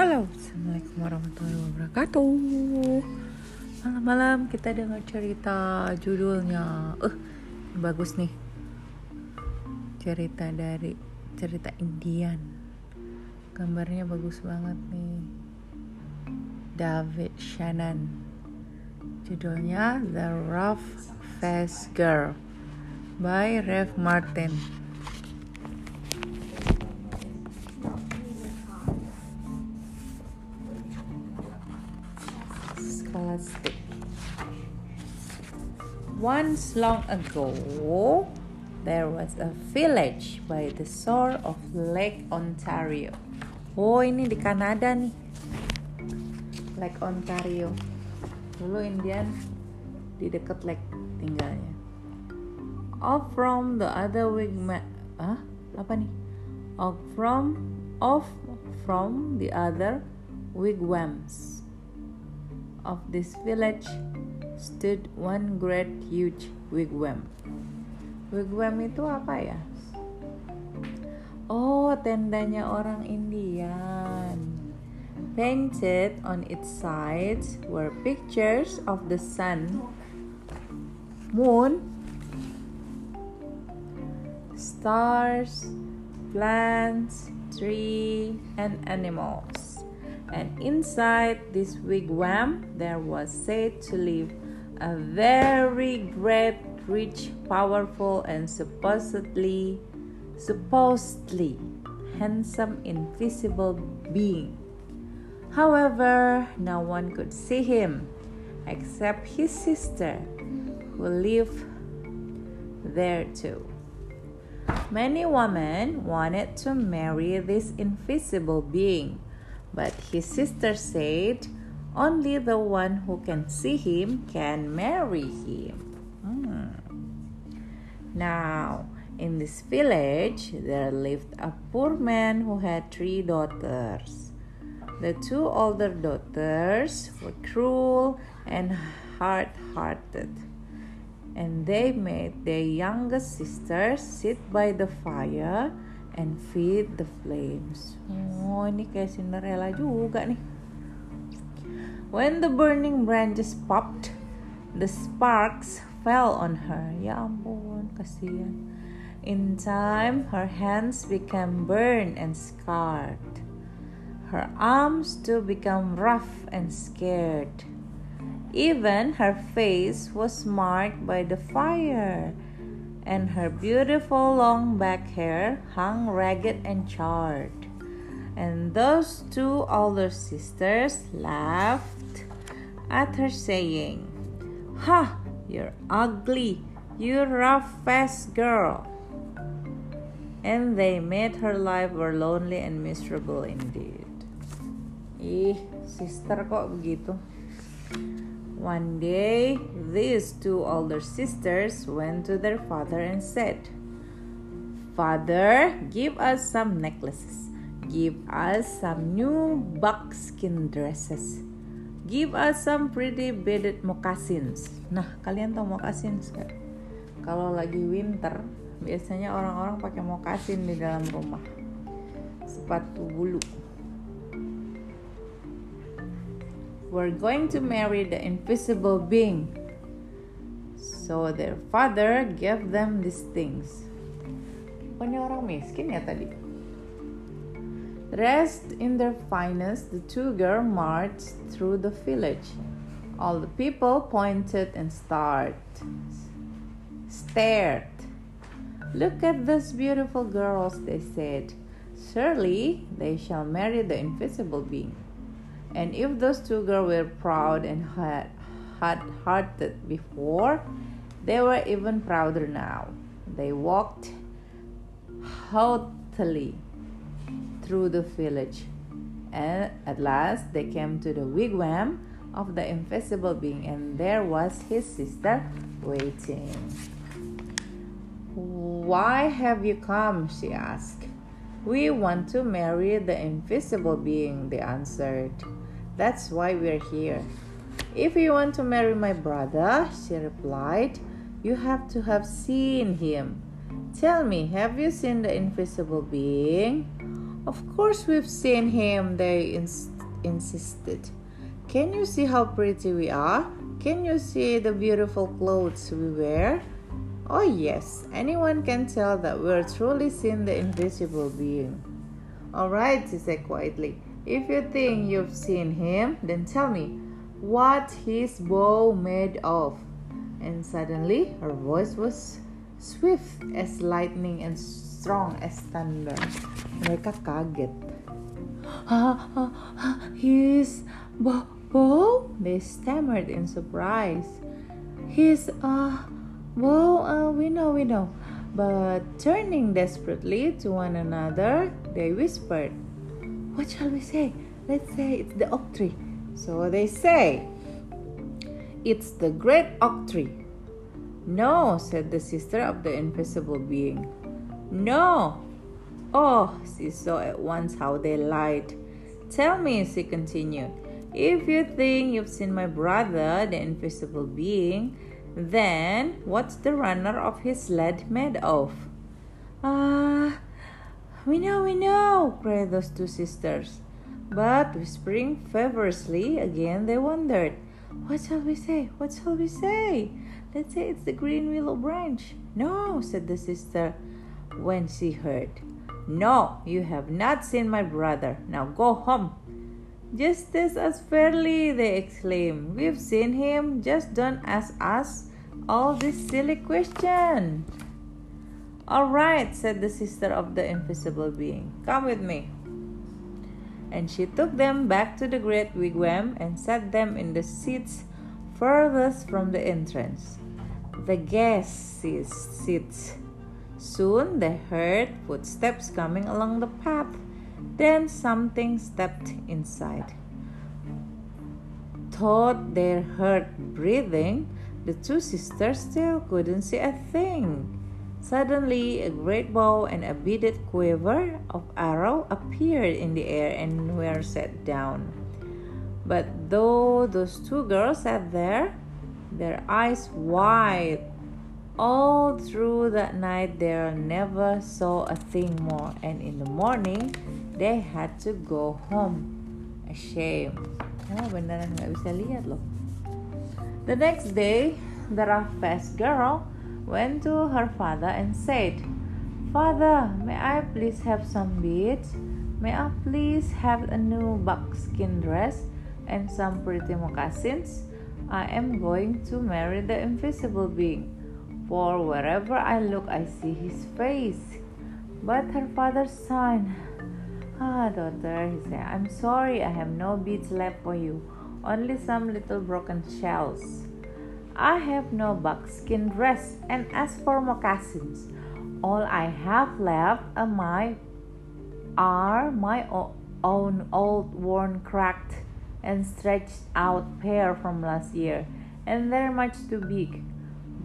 Halo, Assalamualaikum warahmatullahi wabarakatuh. Malam-malam kita dengar cerita judulnya. Eh, uh, bagus nih. Cerita dari cerita Indian. Gambarnya bagus banget nih. David Shannon. Judulnya The Rough Face Girl by Rev Martin Scholastic. Once long ago, there was a village by the shore of Lake Ontario. Oh, ini di Kanada nih. Lake Ontario. Dulu Indian di dekat lake tinggalnya. Off from the other wigwam. Ah, apa nih? Off from off from the other wigwams of this village stood one great huge wigwam. Wigwam itu apa ya? Oh, tendanya orang Indian. Painted on its sides were pictures of the sun, moon, stars, plants, tree, and animals and inside this wigwam there was said to live a very great, rich, powerful, and supposedly supposedly handsome invisible being. However, no one could see him except his sister, who lived there too. Many women wanted to marry this invisible being but his sister said, Only the one who can see him can marry him. Hmm. Now, in this village, there lived a poor man who had three daughters. The two older daughters were cruel and hard hearted, and they made their youngest sister sit by the fire and feed the flames. Oh, ini kayak Cinderella juga nih. When the burning branches popped, the sparks fell on her. Ya ampun, kasihan. In time, her hands became burned and scarred. Her arms too became rough and scared. Even her face was marked by the fire and her beautiful long back hair hung ragged and charred. And those two older sisters laughed at her, saying, Ha! You're ugly, you rough faced girl. And they made her life were lonely and miserable indeed. Ih, sister kok begitu? One day, these two older sisters went to their father and said, Father, give us some necklaces. Give us some new buckskin dresses. Give us some pretty beaded moccasins. Nah, kalian tahu moccasins gak? Kalau lagi winter, biasanya orang-orang pakai moccasin di dalam rumah. Sepatu bulu. Were going to marry the invisible being. So their father gave them these things. Orang miskin ya tadi? Dressed in their finest, the two girls marched through the village. All the people pointed and stared. Stared. Look at these beautiful girls, they said. Surely they shall marry the invisible being. And if those two girls were proud and hard hearted before, they were even prouder now. They walked haughtily through the village, and at last they came to the wigwam of the invisible being, and there was his sister waiting. Why have you come? she asked. We want to marry the invisible being, they answered. That's why we're here. If you want to marry my brother, she replied, you have to have seen him. Tell me, have you seen the invisible being? Of course, we've seen him, they insisted. Can you see how pretty we are? Can you see the beautiful clothes we wear? Oh, yes, anyone can tell that we're truly seen the invisible being. All right, she said quietly. If you think you've seen him, then tell me what his bow made of. And suddenly her voice was swift as lightning and strong as thunder. Mereka kaget. his bow? They stammered in surprise. His, uh, well, uh, we know, we know. But turning desperately to one another, they whispered, What shall we say? Let's say it's the oak tree. So they say, It's the great oak tree. No, said the sister of the invisible being. No. Oh, she saw at once how they lied. Tell me, she continued, if you think you've seen my brother, the invisible being, then, what's the runner of his sled made of? Ah, we know, we know, cried those two sisters. But whispering feverishly again, they wondered, What shall we say? What shall we say? Let's say it's the green willow branch. No, said the sister when she heard. No, you have not seen my brother. Now go home. Just as fairly, they exclaimed. We've seen him. Just don't ask us all this silly question. All right, said the sister of the invisible being. Come with me. And she took them back to the great wigwam and set them in the seats furthest from the entrance. The guests seats. Soon they heard footsteps coming along the path. Then something stepped inside. Thought they heard breathing, the two sisters still couldn't see a thing. Suddenly, a great bow and a beaded quiver of arrow appeared in the air and were set down. But though those two girls sat there, their eyes wide, all through that night they never saw a thing more, and in the morning they had to go home. Ashamed. Oh, beneran nggak bisa lihat loh. The next day, the rough-faced girl went to her father and said, Father, may I please have some beads? May I please have a new buckskin dress and some pretty moccasins? I am going to marry the invisible being, for wherever I look, I see his face. But her father sighed. Ah, daughter, he said, I'm sorry I have no beads left for you only some little broken shells. I have no buckskin dress, and as for moccasins, all I have left are my are my own old worn cracked and stretched out pair from last year, and they're much too big.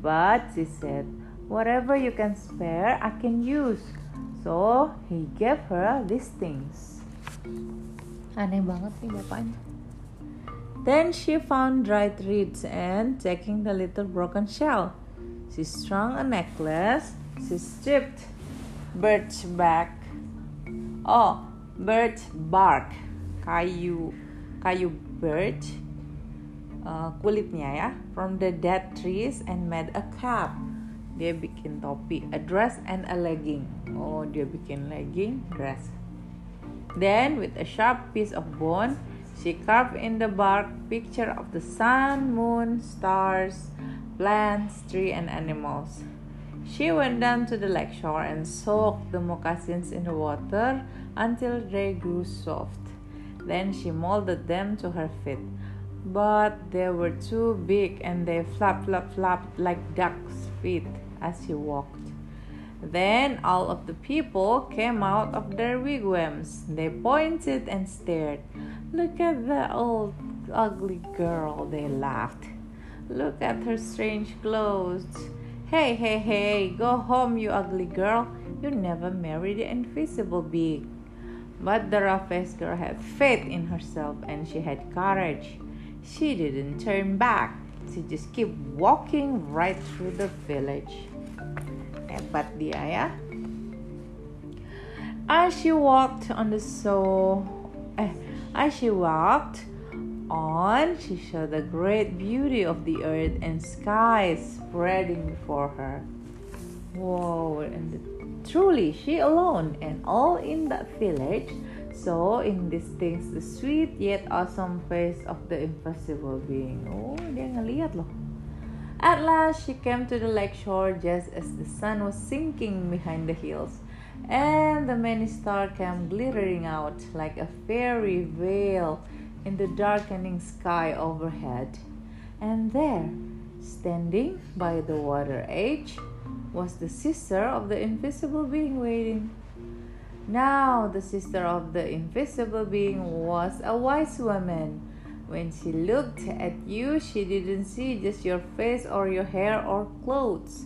But she said, whatever you can spare, I can use. So he gave her these things. Aneh banget nih bapaknya. Then she found dried reeds and, taking the little broken shell, she strung a necklace. She stripped birch bark. Oh, birch bark, kayu, kayu birch, uh, kulitnya ya, from the dead trees and made a cap. Dia bikin topi, a dress and a legging. Oh, dia bikin legging, dress. Then with a sharp piece of bone, she carved in the bark picture of the sun, moon, stars, plants, tree, and animals. She went down to the lake shore and soaked the moccasins in the water until they grew soft. Then she molded them to her feet. But they were too big and they flap, flap, flapped like duck's feet as she walked. Then all of the people came out of their wigwams. They pointed and stared. Look at the old ugly girl, they laughed. Look at her strange clothes. Hey, hey, hey, go home, you ugly girl. You never marry the invisible being. But the rough-faced girl had faith in herself and she had courage. She didn't turn back. She just kept walking right through the village hebat dia ya as she walked on the so eh As she walked on, she saw the great beauty of the earth and sky spreading before her. Whoa, and truly she alone and all in that village saw in these things the sweet yet awesome face of the invisible being. Oh, dia ngeliat loh. At last, she came to the lake shore just as the sun was sinking behind the hills, and the many stars came glittering out like a fairy veil in the darkening sky overhead. And there, standing by the water edge, was the sister of the invisible being waiting. Now, the sister of the invisible being was a wise woman when she looked at you, she didn't see just your face or your hair or clothes.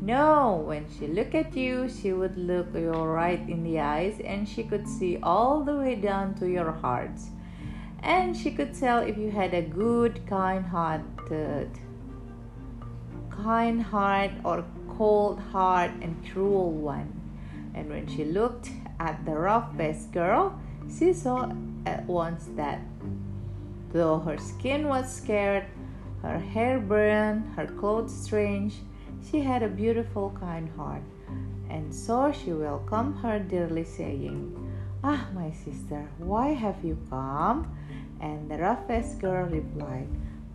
No, when she looked at you, she would look you right in the eyes and she could see all the way down to your heart. And she could tell if you had a good, kind hearted, kind heart or cold heart and cruel one. And when she looked at the rough faced girl, she saw at once that Though her skin was scared, her hair burned, her clothes strange, she had a beautiful, kind heart. And so she welcomed her dearly, saying, Ah, my sister, why have you come? And the roughest girl replied,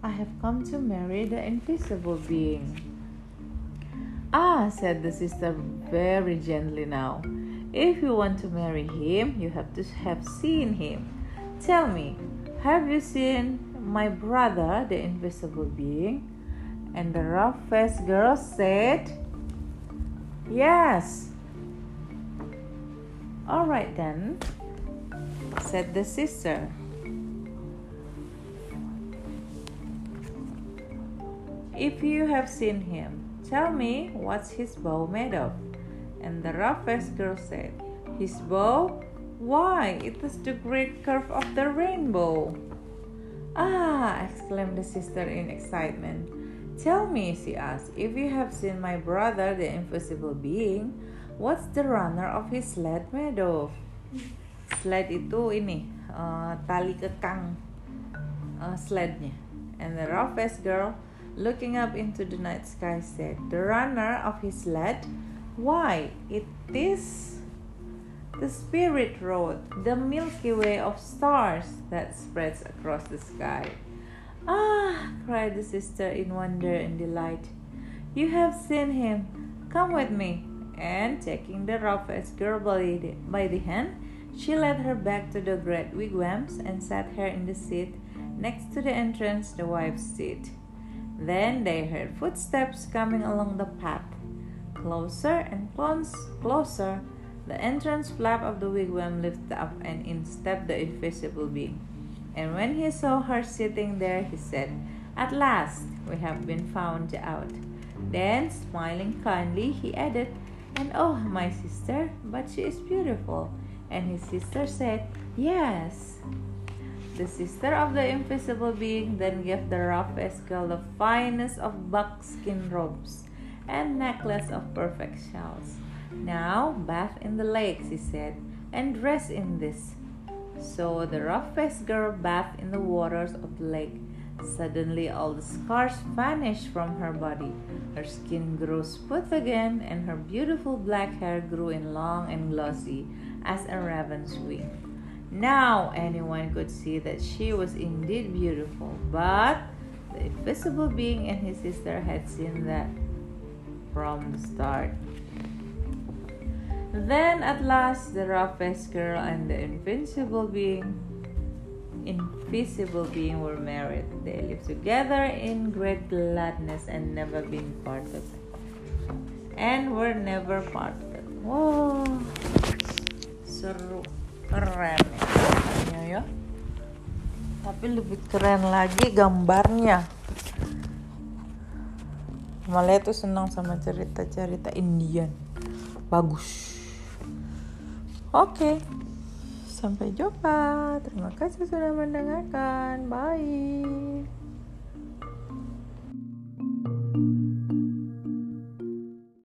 I have come to marry the invisible being. Ah, said the sister very gently now. If you want to marry him, you have to have seen him. Tell me, have you seen my brother, the invisible being? And the rough faced girl said, Yes. All right then, said the sister. If you have seen him, tell me what's his bow made of? And the rough faced girl said, His bow why, it was the great curve of the rainbow. Ah, exclaimed the sister in excitement. Tell me, she asked, if you have seen my brother, the invisible being, what's the runner of his sled made of? Sled itu ini, uh, tali kekang uh, slednya. And the roughest girl, looking up into the night sky, said, The runner of his sled? Why, it is the Spirit Road, the Milky Way of stars that spreads across the sky. Ah, cried the sister in wonder and delight. You have seen him. Come with me. And taking the roughest girl by the, hand, she led her back to the great wigwams and sat her in the seat next to the entrance, the wife's seat. Then they heard footsteps coming along the path, closer and close, closer the entrance flap of the wigwam lifted up, and in stepped the invisible being. And when he saw her sitting there, he said, At last we have been found out. Then, smiling kindly, he added, And oh, my sister, but she is beautiful. And his sister said, Yes. The sister of the invisible being then gave the roughest girl the finest of buckskin robes and necklace of perfect shells. Now bath in the lake, she said, and dress in this. So the rough faced girl bathed in the waters of the lake. Suddenly, all the scars vanished from her body. Her skin grew smooth again, and her beautiful black hair grew in long and glossy as a raven's wing. Now anyone could see that she was indeed beautiful, but the invisible being and his sister had seen that from the start. Then at last the roughest girl and the invincible being invisible being were married. They lived together in great gladness and never been parted. And were never parted. Wow. Seru. Keren ya. ya. Tapi lebih keren lagi gambarnya. Malah tuh senang sama cerita-cerita Indian. Bagus. Oke, sampai jumpa. Terima kasih sudah mendengarkan. Bye.